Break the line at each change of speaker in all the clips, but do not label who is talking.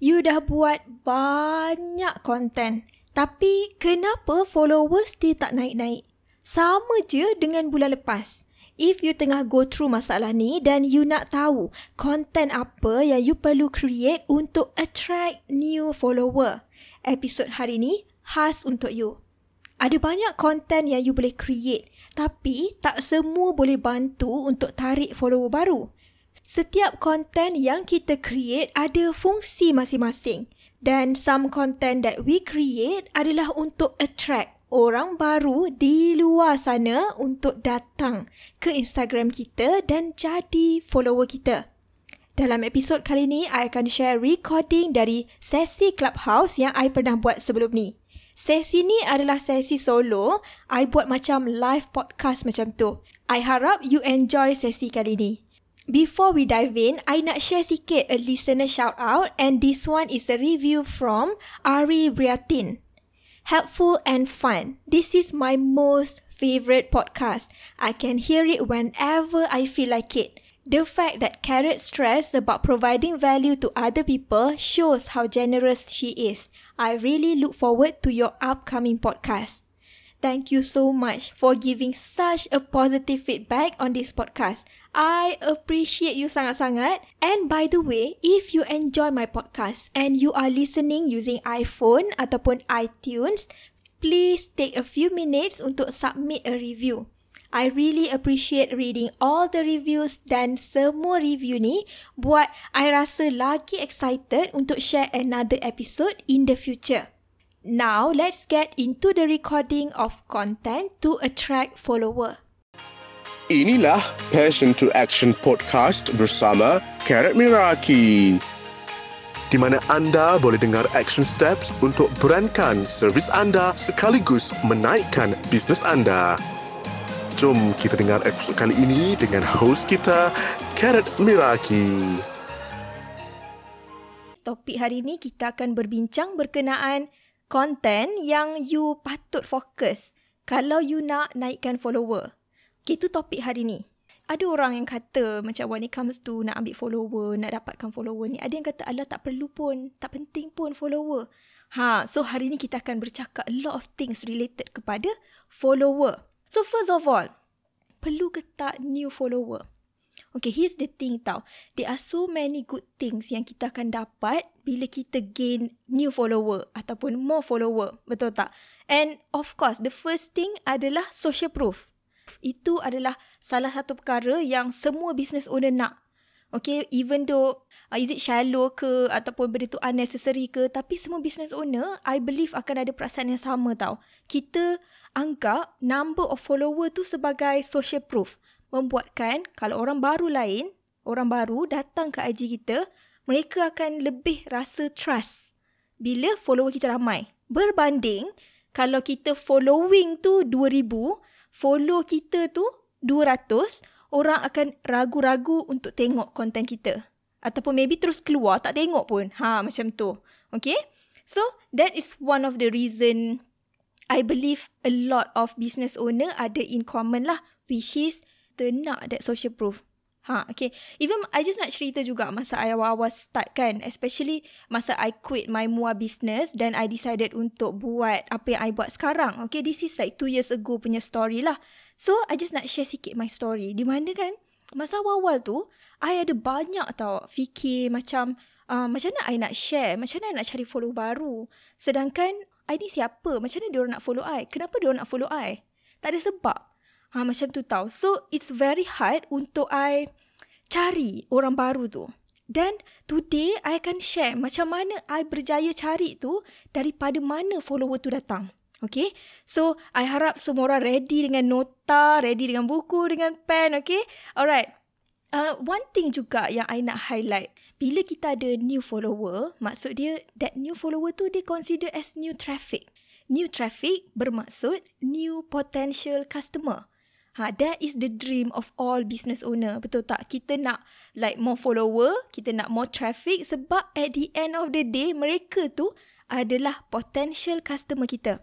you dah buat banyak konten. Tapi kenapa followers still tak naik-naik? Sama je dengan bulan lepas. If you tengah go through masalah ni dan you nak tahu konten apa yang you perlu create untuk attract new follower, episod hari ni khas untuk you. Ada banyak konten yang you boleh create tapi tak semua boleh bantu untuk tarik follower baru. Setiap konten yang kita create ada fungsi masing-masing dan some content that we create adalah untuk attract orang baru di luar sana untuk datang ke Instagram kita dan jadi follower kita. Dalam episod kali ni, I akan share recording dari sesi Clubhouse yang I pernah buat sebelum ni. Sesi ni adalah sesi solo. I buat macam live podcast macam tu. I harap you enjoy sesi kali ni. Before we dive in, I nak share sikit a listener shout out and this one is a review from Ari Briatin helpful and fun. This is my most favorite podcast. I can hear it whenever I feel like it. The fact that Carrot stressed about providing value to other people shows how generous she is. I really look forward to your upcoming podcast. Thank you so much for giving such a positive feedback on this podcast. I appreciate you sangat-sangat. And by the way, if you enjoy my podcast and you are listening using iPhone ataupun iTunes, please take a few minutes untuk submit a review. I really appreciate reading all the reviews dan semua review ni buat I rasa lagi excited untuk share another episode in the future. Now, let's get into the recording of content to attract follower.
Inilah Passion to Action Podcast bersama Karat Miraki. Di mana anda boleh dengar action steps untuk berankan servis anda sekaligus menaikkan bisnes anda. Jom kita dengar episod kali ini dengan host kita, Karat Miraki.
Topik hari ini kita akan berbincang berkenaan konten yang you patut fokus kalau you nak naikkan follower. Itu topik hari ni. Ada orang yang kata macam when it comes to nak ambil follower, nak dapatkan follower ni. Ada yang kata Allah tak perlu pun, tak penting pun follower. Ha, so hari ni kita akan bercakap a lot of things related kepada follower. So first of all, perlu ke tak new follower? Okay, here's the thing tau. There are so many good things yang kita akan dapat bila kita gain new follower ataupun more follower. Betul tak? And of course, the first thing adalah social proof itu adalah salah satu perkara yang semua business owner nak. Okay, even though uh, is it shallow ke ataupun benda tu unnecessary ke, tapi semua business owner, I believe akan ada perasaan yang sama tau. Kita anggap number of follower tu sebagai social proof. Membuatkan kalau orang baru lain, orang baru datang ke IG kita, mereka akan lebih rasa trust bila follower kita ramai. Berbanding kalau kita following tu 2000, follow kita tu 200, orang akan ragu-ragu untuk tengok konten kita. Ataupun maybe terus keluar, tak tengok pun. Ha, macam tu. Okay? So, that is one of the reason I believe a lot of business owner ada in common lah. Which is, the nak that social proof. Ha, okay. Even I just nak cerita juga masa I awal-awal start kan. Especially masa I quit my mua business dan I decided untuk buat apa yang I buat sekarang. Okay, this is like two years ago punya story lah. So, I just nak share sikit my story. Di mana kan, masa awal-awal tu, I ada banyak tau fikir macam, uh, macam mana I nak share? Macam mana I nak cari follow baru? Sedangkan, I ni siapa? Macam mana diorang nak follow I? Kenapa diorang nak follow I? Tak ada sebab. Ha, macam tu tau. So, it's very hard untuk I cari orang baru tu. Dan today, I akan share macam mana I berjaya cari tu daripada mana follower tu datang. Okay? So, I harap semua orang ready dengan nota, ready dengan buku, dengan pen, okay? Alright. Uh, one thing juga yang I nak highlight. Bila kita ada new follower, maksud dia that new follower tu dia consider as new traffic. New traffic bermaksud new potential customer. Ha, that is the dream of all business owner. Betul tak? Kita nak like more follower, kita nak more traffic sebab at the end of the day, mereka tu adalah potential customer kita.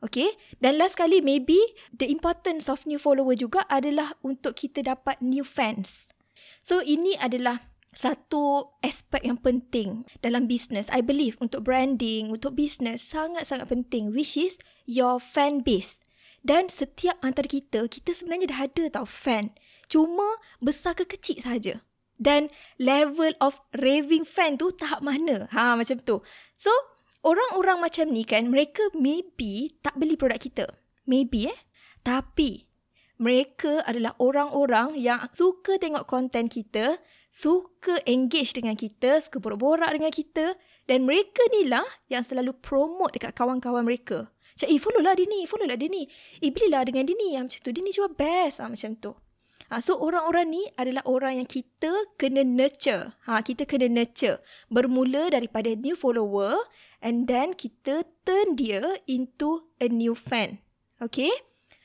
Okay? Dan last kali, maybe the importance of new follower juga adalah untuk kita dapat new fans. So, ini adalah satu aspek yang penting dalam bisnes. I believe untuk branding, untuk bisnes sangat-sangat penting which is your fan base. Dan setiap antara kita, kita sebenarnya dah ada tau fan. Cuma besar ke kecil saja. Dan level of raving fan tu tahap mana? Ha macam tu. So, orang-orang macam ni kan, mereka maybe tak beli produk kita. Maybe eh. Tapi mereka adalah orang-orang yang suka tengok konten kita, suka engage dengan kita, suka borak-borak dengan kita dan mereka ni lah yang selalu promote dekat kawan-kawan mereka. Macam, eh follow lah dia ni, follow lah dia ni. Eh belilah dengan dia ni. Macam tu, dia ni jual best. Ha, macam tu. Ha, so orang-orang ni adalah orang yang kita kena nurture. Ha, kita kena nurture. Bermula daripada new follower and then kita turn dia into a new fan. Okay?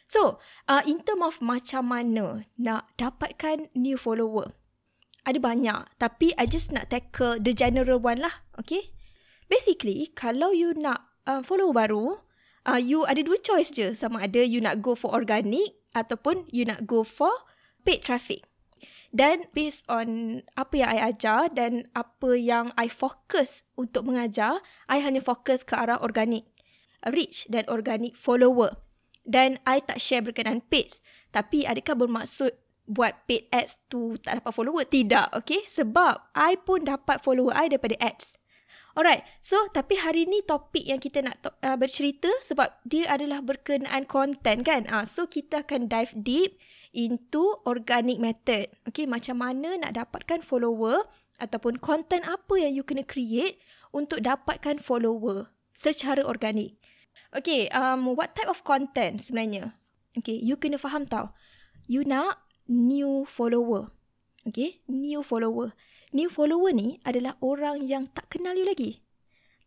So, uh, in term of macam mana nak dapatkan new follower. Ada banyak. Tapi I just nak tackle the general one lah. Okay? Basically, kalau you nak uh, follower baru, uh, you ada dua choice je sama ada you nak go for organic ataupun you nak go for paid traffic. Dan based on apa yang I ajar dan apa yang I fokus untuk mengajar, I hanya fokus ke arah organic. Reach dan organic follower. Dan I tak share berkenaan paid. Tapi adakah bermaksud buat paid ads tu tak dapat follower? Tidak, okay? Sebab I pun dapat follower I daripada ads. Alright, so tapi hari ni topik yang kita nak uh, bercerita sebab dia adalah berkenaan konten kan. Uh, so kita akan dive deep into organic method. Okay, macam mana nak dapatkan follower ataupun konten apa yang you kena create untuk dapatkan follower secara organik. Okay, um, what type of content sebenarnya? Okay, you kena faham tau. You nak new follower. Okay, new follower. New follower ni adalah orang yang tak kenal you lagi.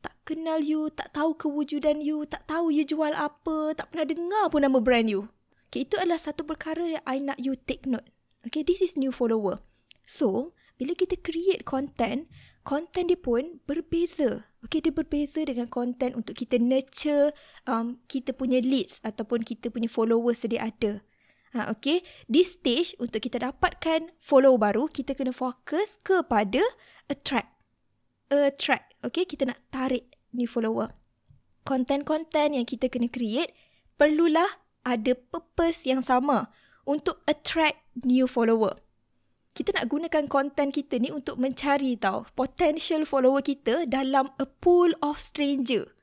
Tak kenal you, tak tahu kewujudan you, tak tahu you jual apa, tak pernah dengar pun nama brand you. Okay, itu adalah satu perkara yang I nak you take note. Okay, this is new follower. So, bila kita create content, content dia pun berbeza. Okay, dia berbeza dengan content untuk kita nurture um, kita punya leads ataupun kita punya followers sedia ada. Ha, okay. Di stage untuk kita dapatkan follow baru, kita kena fokus kepada attract. Attract. Okay. Kita nak tarik ni follower. Konten-konten yang kita kena create perlulah ada purpose yang sama untuk attract new follower. Kita nak gunakan konten kita ni untuk mencari tau potential follower kita dalam a pool of stranger.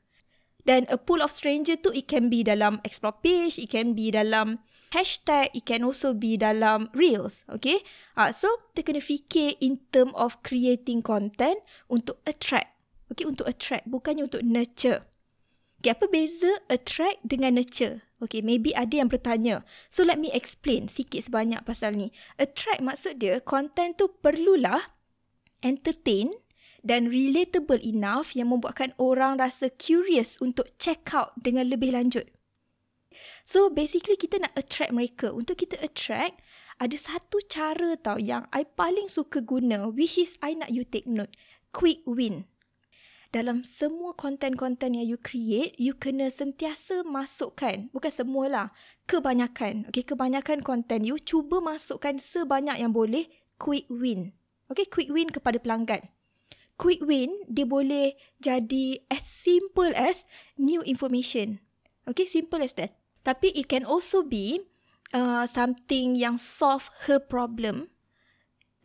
Dan a pool of stranger tu it can be dalam explore page, it can be dalam hashtag it can also be dalam reels okay? Uh, so kita kena fikir in term of creating content untuk attract okay? Untuk attract bukannya untuk nurture. Okay apa beza attract dengan nurture? Okay maybe ada yang bertanya. So let me explain sikit sebanyak pasal ni. Attract maksud dia content tu perlulah entertain dan relatable enough yang membuatkan orang rasa curious untuk check out dengan lebih lanjut. So basically kita nak attract mereka. Untuk kita attract, ada satu cara tau yang I paling suka guna which is I nak you take note. Quick win. Dalam semua konten-konten yang you create, you kena sentiasa masukkan, bukan semualah, kebanyakan. Okay, kebanyakan konten you cuba masukkan sebanyak yang boleh quick win. Okay, quick win kepada pelanggan. Quick win, dia boleh jadi as simple as new information. Okay, simple as that. Tapi it can also be uh, something yang solve her problem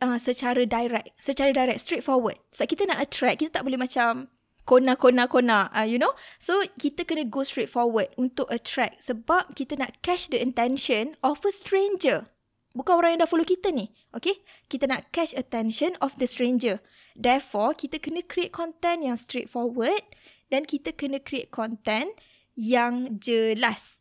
uh, secara direct. Secara direct, straightforward. Sebab kita nak attract, kita tak boleh macam kona, kona, kona. Uh, you know? So, kita kena go straightforward untuk attract. Sebab kita nak catch the attention of a stranger. Bukan orang yang dah follow kita ni. Okay? Kita nak catch attention of the stranger. Therefore, kita kena create content yang straightforward. Dan kita kena create content yang jelas.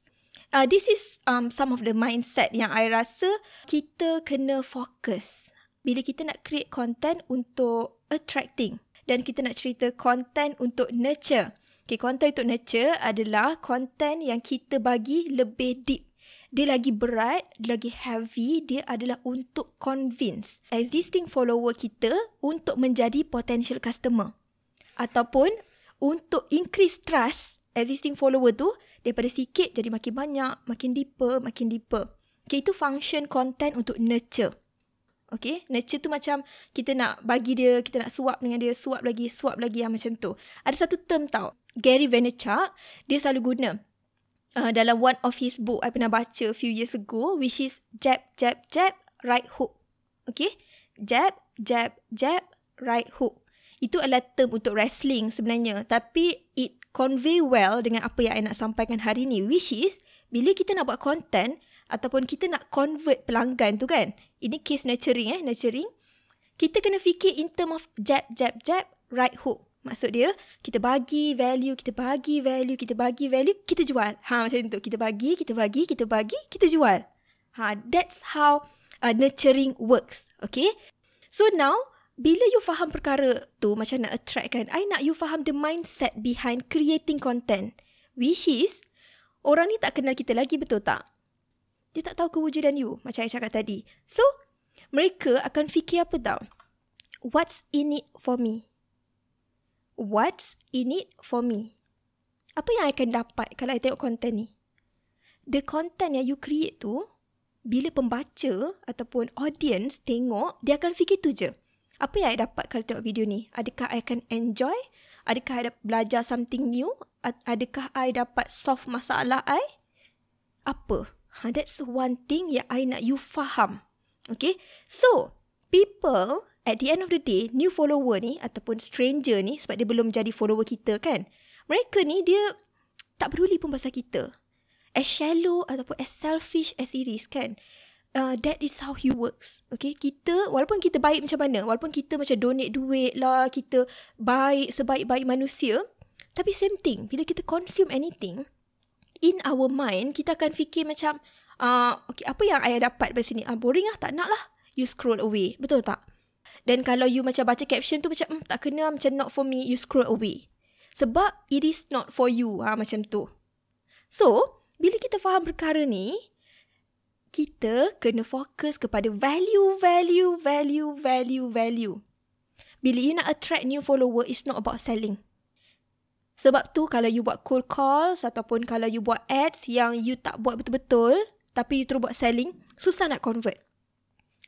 Uh, this is um, some of the mindset yang I rasa kita kena fokus. Bila kita nak create content untuk attracting. Dan kita nak cerita content untuk nurture. Okay, content untuk nurture adalah content yang kita bagi lebih deep. Dia lagi berat, dia lagi heavy, dia adalah untuk convince existing follower kita untuk menjadi potential customer. Ataupun untuk increase trust existing follower tu daripada sikit jadi makin banyak, makin deeper, makin deeper. Okay, itu function content untuk nurture. Okay, nurture tu macam kita nak bagi dia, kita nak suap dengan dia, suap lagi, suap lagi yang macam tu. Ada satu term tau, Gary Vaynerchuk, dia selalu guna uh, dalam one of his book, I pernah baca few years ago, which is jab, jab, jab, right hook. Okay, jab, jab, jab, right hook. Itu adalah term untuk wrestling sebenarnya. Tapi it convey well dengan apa yang I nak sampaikan hari ni, which is bila kita nak buat content, ataupun kita nak convert pelanggan tu kan. Ini case nurturing eh, nurturing. Kita kena fikir in term of jab, jab, jab, right hook. Maksud dia, kita bagi value, kita bagi value, kita bagi value, kita jual. Ha, macam tu. Kita bagi, kita bagi, kita bagi, kita jual. Ha, that's how uh, nurturing works. Okay? So now, bila you faham perkara tu, macam nak attract kan, I nak you faham the mindset behind creating content. Which is, orang ni tak kenal kita lagi, betul tak? dia tak tahu kewujudan you macam saya cakap tadi. So, mereka akan fikir apa tau? What's in it for me? What's in it for me? Apa yang I akan dapat kalau I tengok konten ni? The content yang you create tu, bila pembaca ataupun audience tengok, dia akan fikir tu je. Apa yang I dapat kalau tengok video ni? Adakah I akan enjoy? Adakah I dapat belajar something new? Adakah I dapat solve masalah I? Apa? Ha, that's one thing yang I nak you faham. Okay. So, people at the end of the day, new follower ni ataupun stranger ni sebab dia belum jadi follower kita kan. Mereka ni dia tak peduli pun pasal kita. As shallow ataupun as selfish as it is kan. Uh, that is how he works. Okay, kita walaupun kita baik macam mana, walaupun kita macam donate duit lah, kita baik sebaik-baik manusia, tapi same thing, bila kita consume anything, in our mind kita akan fikir macam uh, okay, apa yang ayah dapat dari sini? Uh, boring lah tak nak lah. You scroll away betul tak? Dan kalau you macam baca caption tu macam mm, tak kena macam not for me you scroll away. Sebab it is not for you ha, macam tu. So bila kita faham perkara ni kita kena fokus kepada value value value value value bila you nak attract new follower it's not about selling sebab tu kalau you buat cold calls ataupun kalau you buat ads yang you tak buat betul-betul tapi you terus buat selling, susah nak convert.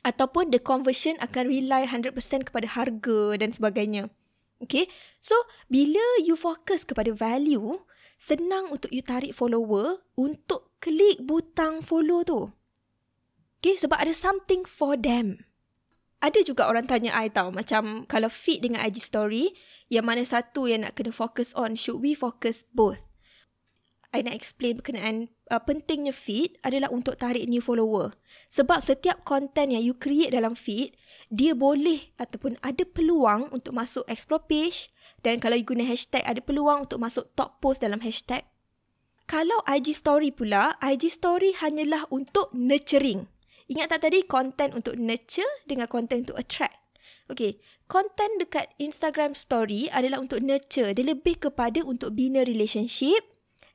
Ataupun the conversion akan rely 100% kepada harga dan sebagainya. Okay, so bila you fokus kepada value, senang untuk you tarik follower untuk klik butang follow tu. Okay, sebab ada something for them. Ada juga orang tanya I tau, macam kalau fit dengan IG story, yang mana satu yang nak kena fokus on, should we focus both? I nak explain berkenaan uh, pentingnya feed adalah untuk tarik new follower. Sebab setiap content yang you create dalam feed, dia boleh ataupun ada peluang untuk masuk explore page dan kalau you guna hashtag, ada peluang untuk masuk top post dalam hashtag. Kalau IG story pula, IG story hanyalah untuk nurturing. Ingat tak tadi konten untuk nurture dengan konten untuk attract? Okay, konten dekat Instagram story adalah untuk nurture. Dia lebih kepada untuk bina relationship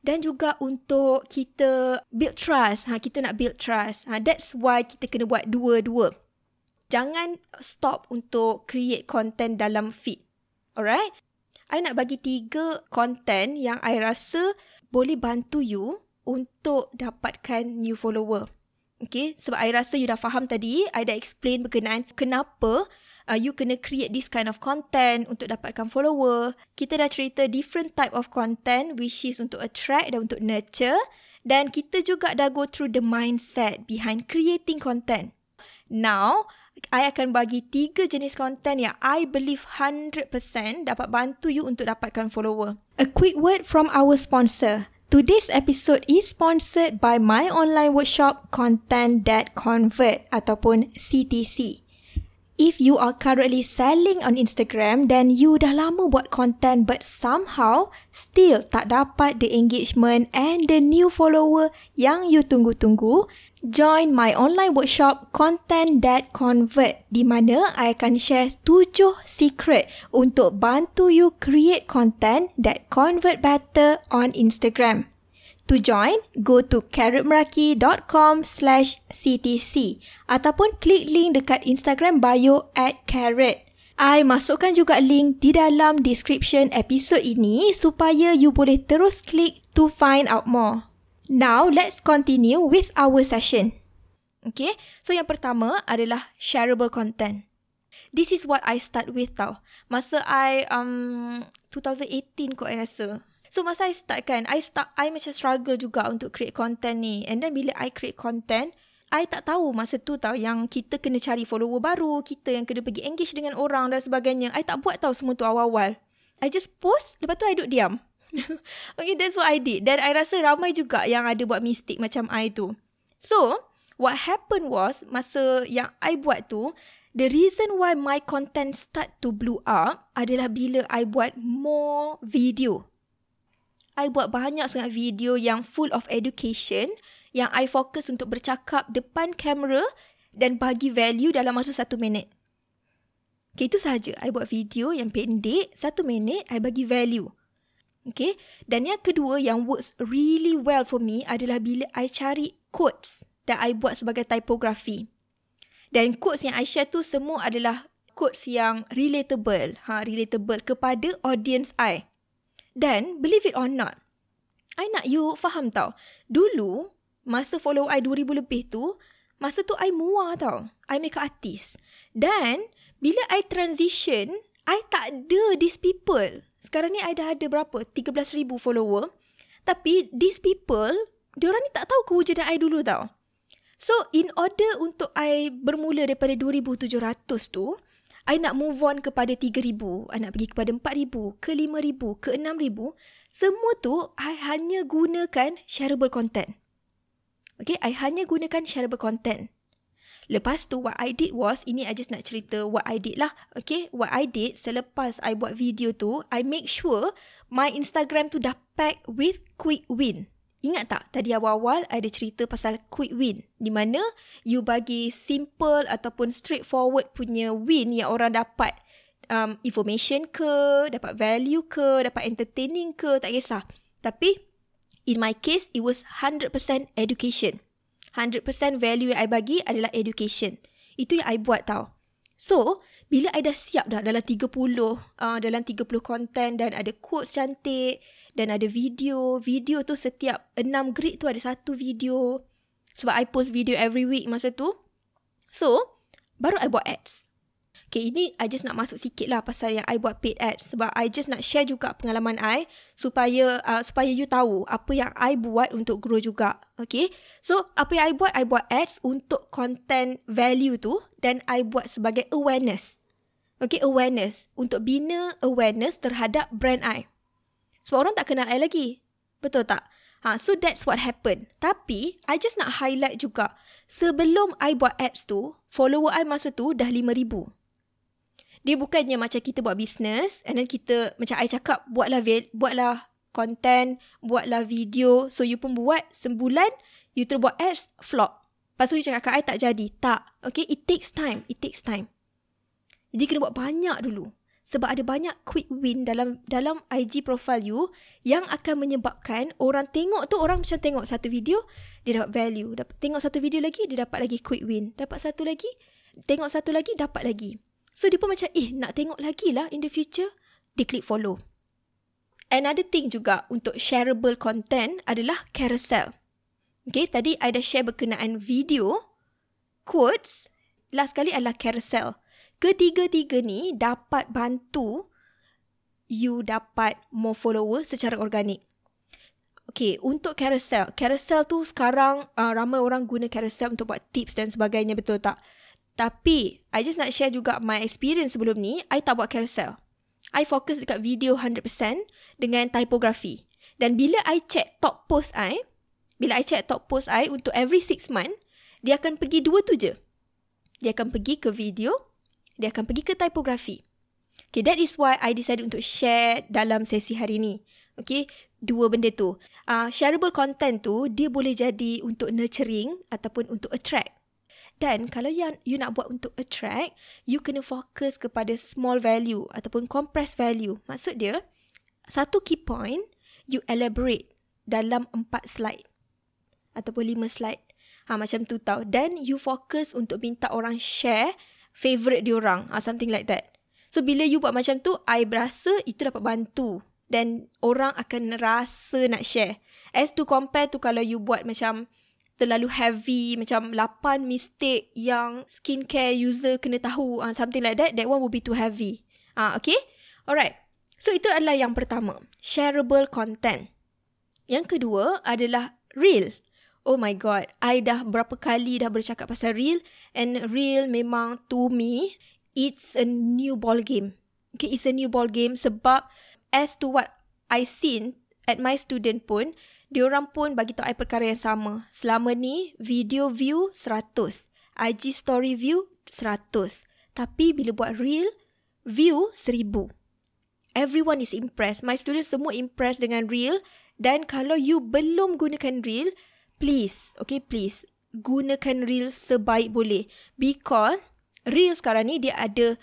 dan juga untuk kita build trust. Ha, kita nak build trust. Ha, that's why kita kena buat dua-dua. Jangan stop untuk create content dalam feed. Alright? I nak bagi tiga content yang I rasa boleh bantu you untuk dapatkan new follower. Okay, sebab I rasa you dah faham tadi, I dah explain berkenaan kenapa uh, you kena create this kind of content untuk dapatkan follower. Kita dah cerita different type of content which is untuk attract dan untuk nurture. Dan kita juga dah go through the mindset behind creating content. Now, I akan bagi tiga jenis content yang I believe 100% dapat bantu you untuk dapatkan follower. A quick word from our sponsor. Today's episode is sponsored by my online workshop Content That Convert ataupun CTC. If you are currently selling on Instagram then you dah lama buat content but somehow still tak dapat the engagement and the new follower yang you tunggu-tunggu, join my online workshop Content That Convert di mana I akan share 7 secret untuk bantu you create content that convert better on Instagram. To join, go to carrotmeraki.com slash ctc ataupun klik link dekat Instagram bio at carrot. I masukkan juga link di dalam description episod ini supaya you boleh terus klik to find out more. Now, let's continue with our session. Okay, so yang pertama adalah shareable content. This is what I start with tau. Masa I um 2018 kot I rasa. So masa I start kan, I start I macam struggle juga untuk create content ni. And then bila I create content, I tak tahu masa tu tau yang kita kena cari follower baru, kita yang kena pergi engage dengan orang dan sebagainya. I tak buat tau semua tu awal-awal. I just post, lepas tu I duduk diam. okay, that's what I did. Dan I rasa ramai juga yang ada buat mistake macam I tu. So, what happened was, masa yang I buat tu, the reason why my content start to blow up adalah bila I buat more video. I buat banyak sangat video yang full of education yang I fokus untuk bercakap depan kamera dan bagi value dalam masa satu minit. Okay, itu sahaja. I buat video yang pendek, satu minit, I bagi value. Okay, dan yang kedua yang works really well for me adalah bila I cari quotes dan I buat sebagai typography. Dan quotes yang I share tu semua adalah quotes yang relatable, ha, relatable kepada audience I. Dan believe it or not, I nak you faham tau. Dulu, masa follow I 2000 lebih tu, masa tu I muar tau. I make artist. Dan bila I transition, I tak ada these people. Sekarang ni I dah ada berapa? 13,000 follower. Tapi these people, diorang ni tak tahu kewujudan I dulu tau. So, in order untuk I bermula daripada 2,700 tu, I nak move on kepada 3,000. I nak pergi kepada 4,000, ke 5,000, ke 6,000. Semua tu, I hanya gunakan shareable content. Okay, I hanya gunakan shareable content. Lepas tu, what I did was, ini I just nak cerita what I did lah. Okay, what I did selepas I buat video tu, I make sure my Instagram tu dah pack with quick win. Ingat tak tadi awal-awal ada cerita pasal quick win di mana you bagi simple ataupun straightforward punya win yang orang dapat um, information ke, dapat value ke, dapat entertaining ke, tak kisah. Tapi in my case it was 100% education. 100% value yang I bagi adalah education. Itu yang I buat tau. So, bila I dah siap dah dalam 30, uh, dalam 30 konten dan ada quotes cantik, dan ada video. Video tu setiap 6 grid tu ada satu video. Sebab I post video every week masa tu. So, baru I buat ads. Okay, ini I just nak masuk sikit lah pasal yang I buat paid ads. Sebab I just nak share juga pengalaman I supaya uh, supaya you tahu apa yang I buat untuk grow juga. Okay, so apa yang I buat, I buat ads untuk content value tu dan I buat sebagai awareness. Okay, awareness. Untuk bina awareness terhadap brand I. Sebab orang tak kenal I lagi. Betul tak? Ha, so that's what happened. Tapi, I just nak highlight juga. Sebelum I buat ads tu, follower I masa tu dah 5,000. Dia bukannya macam kita buat business and then kita, macam I cakap, buatlah buatlah content, buatlah video. So, you pun buat sebulan, you terus buat ads, flop. Lepas tu, you cakap, I tak jadi. Tak. Okay, it takes time. It takes time. Jadi, kena buat banyak dulu sebab ada banyak quick win dalam dalam IG profile you yang akan menyebabkan orang tengok tu orang macam tengok satu video dia dapat value dapat tengok satu video lagi dia dapat lagi quick win dapat satu lagi tengok satu lagi dapat lagi so dia pun macam eh nak tengok lagi lah in the future dia klik follow another thing juga untuk shareable content adalah carousel okay tadi I dah share berkenaan video quotes last kali adalah carousel ketiga-tiga ni dapat bantu you dapat more follower secara organik. Okay, untuk carousel. Carousel tu sekarang uh, ramai orang guna carousel untuk buat tips dan sebagainya, betul tak? Tapi, I just nak share juga my experience sebelum ni, I tak buat carousel. I fokus dekat video 100% dengan typography. Dan bila I check top post I, bila I check top post I untuk every 6 month, dia akan pergi dua tu je. Dia akan pergi ke video dia akan pergi ke typography. Okay, that is why I decided untuk share dalam sesi hari ni. Okay, dua benda tu. Uh, shareable content tu, dia boleh jadi untuk nurturing ataupun untuk attract. Dan kalau yang you nak buat untuk attract, you kena fokus kepada small value ataupun compressed value. Maksud dia, satu key point, you elaborate dalam empat slide ataupun lima slide. Ha, macam tu tau. Dan you fokus untuk minta orang share favorite diorang uh, something like that so bila you buat macam tu I berasa itu dapat bantu dan orang akan rasa nak share as to compare tu kalau you buat macam terlalu heavy macam 8 mistake yang skincare user kena tahu uh, something like that that one will be too heavy. Ah uh, okay? Alright. So itu adalah yang pertama. Shareable content. Yang kedua adalah real. Oh my god i dah berapa kali dah bercakap pasal real and real memang to me it's a new ball game. Okay it's a new ball game sebab as to what i seen at my student pun diorang pun bagi tahu I perkara yang sama. Selama ni, video view 100. IG story view 100. Tapi bila buat reel, view 1000. Everyone is impressed. My students semua impressed dengan reel. Dan kalau you belum gunakan reel, please, okay, please, gunakan reel sebaik boleh. Because reel sekarang ni dia ada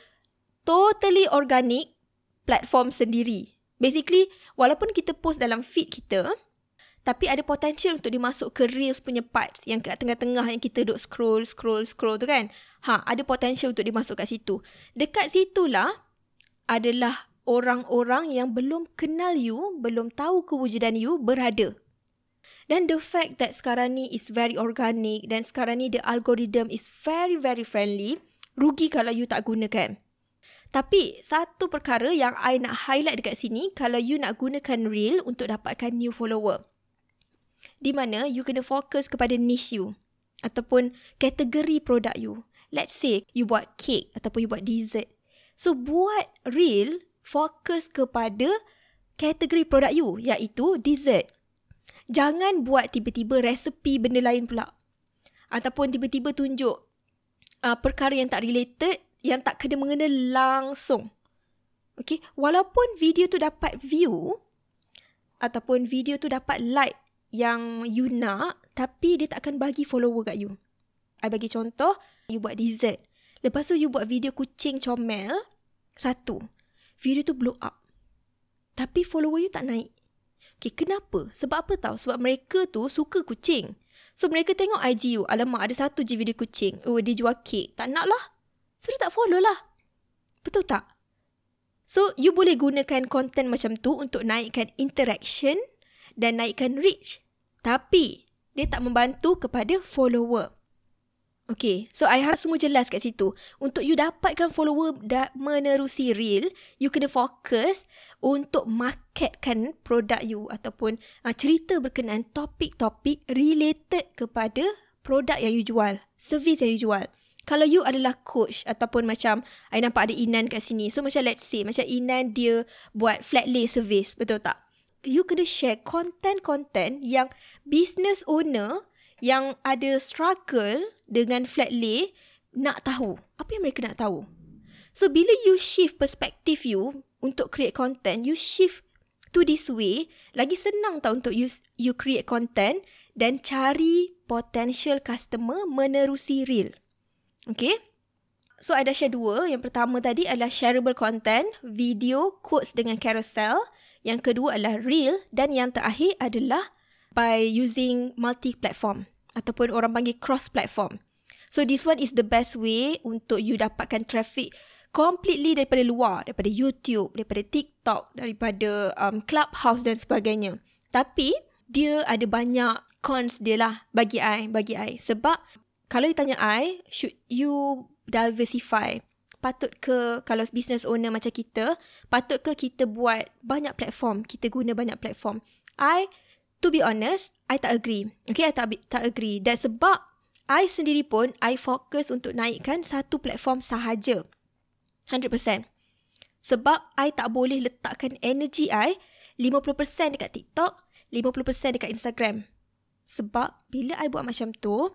totally organic platform sendiri. Basically, walaupun kita post dalam feed kita, tapi ada potential untuk dimasuk ke Reels punya parts yang kat tengah-tengah yang kita duk scroll, scroll, scroll tu kan. Ha, ada potential untuk dimasuk kat situ. Dekat situlah adalah orang-orang yang belum kenal you, belum tahu kewujudan you berada. Dan the fact that sekarang ni is very organic dan sekarang ni the algorithm is very very friendly, rugi kalau you tak gunakan. Tapi satu perkara yang I nak highlight dekat sini kalau you nak gunakan reel untuk dapatkan new follower di mana you kena fokus kepada niche you ataupun kategori produk you. Let's say you buat cake ataupun you buat dessert. So buat real fokus kepada kategori produk you iaitu dessert. Jangan buat tiba-tiba resepi benda lain pula. Ataupun tiba-tiba tunjuk uh, perkara yang tak related yang tak kena mengena langsung. Okay, walaupun video tu dapat view ataupun video tu dapat like yang you nak tapi dia tak akan bagi follower kat you. I bagi contoh, you buat dessert. Lepas tu you buat video kucing comel, satu. Video tu blow up. Tapi follower you tak naik. Okay, kenapa? Sebab apa tahu? Sebab mereka tu suka kucing. So, mereka tengok IG you. Alamak, ada satu je video kucing. Oh, dia jual kek. Tak nak lah. So, dia tak follow lah. Betul tak? So, you boleh gunakan konten macam tu untuk naikkan interaction dan naikkan reach. Tapi, dia tak membantu kepada follower. Okay, so I harap semua jelas kat situ. Untuk you dapatkan follower da- menerusi reel, you kena fokus untuk marketkan produk you ataupun uh, cerita berkenaan topik-topik related kepada produk yang you jual, servis yang you jual. Kalau you adalah coach ataupun macam I nampak ada Inan kat sini. So macam let's say macam Inan dia buat flat lay service, betul tak? You kena share content-content yang business owner yang ada struggle dengan flat lay nak tahu. Apa yang mereka nak tahu? So, bila you shift perspektif you untuk create content, you shift to this way, lagi senang tau untuk you, you create content dan cari potential customer menerusi reel. Okay? So, ada share dua. Yang pertama tadi adalah shareable content, video, quotes dengan carousel. Yang kedua adalah real dan yang terakhir adalah by using multi-platform ataupun orang panggil cross-platform. So this one is the best way untuk you dapatkan traffic completely daripada luar, daripada YouTube, daripada TikTok, daripada um, Clubhouse dan sebagainya. Tapi dia ada banyak cons dia lah bagi I, bagi I. Sebab kalau you tanya I, should you diversify? Patut ke kalau business owner macam kita, patut ke kita buat banyak platform, kita guna banyak platform. I, to be honest, I tak agree. Okay, I tak, tak agree. Dan sebab I sendiri pun, I fokus untuk naikkan satu platform sahaja. 100%. Sebab I tak boleh letakkan energy I 50% dekat TikTok, 50% dekat Instagram. Sebab bila I buat macam tu,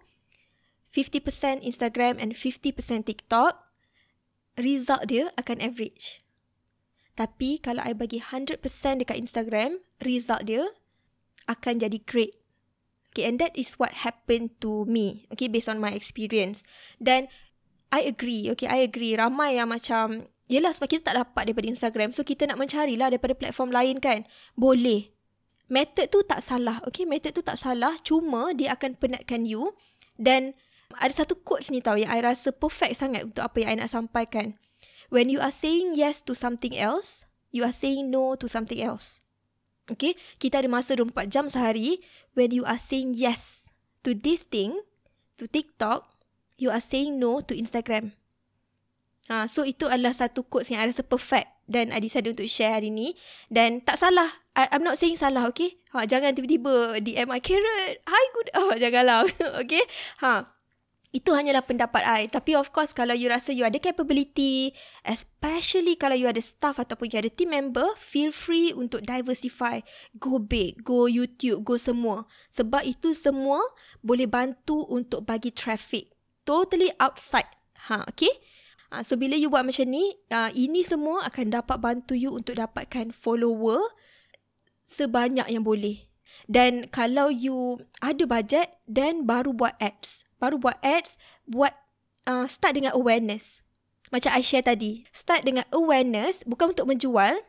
50% Instagram and 50% TikTok, result dia akan average. Tapi kalau I bagi 100% dekat Instagram, result dia akan jadi great. Okay, and that is what happened to me. Okay, based on my experience. Dan I agree. Okay, I agree. Ramai yang macam, yelah sebab kita tak dapat daripada Instagram. So, kita nak mencarilah daripada platform lain kan. Boleh. Method tu tak salah. Okay, method tu tak salah. Cuma dia akan penatkan you. Dan ada satu quotes ni tau yang I rasa perfect sangat untuk apa yang I nak sampaikan. When you are saying yes to something else, you are saying no to something else. Okay, kita ada masa 24 jam sehari when you are saying yes to this thing, to TikTok, you are saying no to Instagram. Ha, so itu adalah satu quotes yang I rasa perfect dan I decided untuk share hari ni. Dan tak salah. I, I'm not saying salah, okay? Ha, jangan tiba-tiba DM I, Carrot, hi good. Oh, janganlah, okay? Ha, itu hanyalah pendapat I. Tapi of course kalau you rasa you ada capability, especially kalau you ada staff ataupun you ada team member, feel free untuk diversify. Go big, go YouTube, go semua. Sebab itu semua boleh bantu untuk bagi traffic. Totally outside. Ha, okay? Ha, so bila you buat macam ni, uh, ini semua akan dapat bantu you untuk dapatkan follower sebanyak yang boleh. Dan kalau you ada budget, then baru buat apps baru buat ads, buat uh, start dengan awareness. Macam I share tadi, start dengan awareness bukan untuk menjual.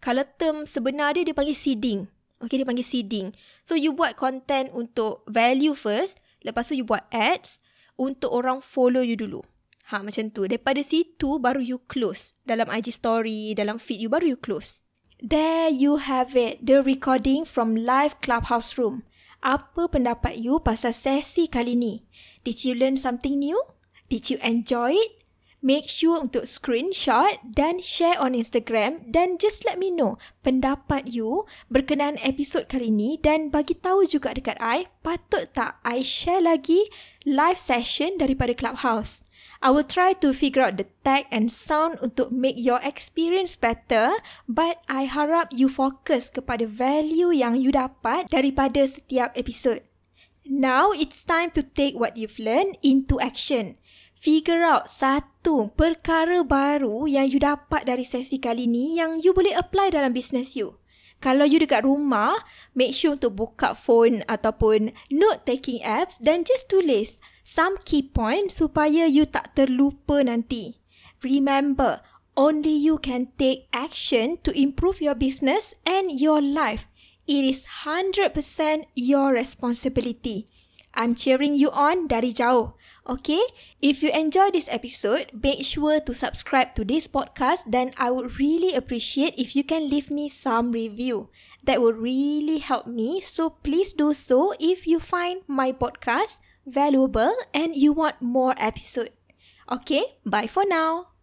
Kalau term sebenar dia, dia panggil seeding. Okay, dia panggil seeding. So, you buat content untuk value first. Lepas tu, you buat ads untuk orang follow you dulu. Ha, macam tu. Daripada situ, baru you close. Dalam IG story, dalam feed you, baru you close. There you have it. The recording from live clubhouse room. Apa pendapat you pasal sesi kali ni? Did you learn something new? Did you enjoy it? Make sure untuk screenshot dan share on Instagram dan just let me know pendapat you berkenaan episod kali ni dan bagi tahu juga dekat I patut tak I share lagi live session daripada Clubhouse. I will try to figure out the tag and sound untuk make your experience better but I harap you fokus kepada value yang you dapat daripada setiap episod. Now it's time to take what you've learned into action. Figure out satu perkara baru yang you dapat dari sesi kali ni yang you boleh apply dalam business you. Kalau you dekat rumah, make sure untuk buka phone ataupun note-taking apps dan just tulis some key points supaya you tak terlupa nanti. Remember, only you can take action to improve your business and your life. It is 100% your responsibility. I'm cheering you on dari jauh. Okay? If you enjoy this episode, make sure to subscribe to this podcast then I would really appreciate if you can leave me some review. That would really help me. So please do so if you find my podcast valuable and you want more episode. Okay? Bye for now.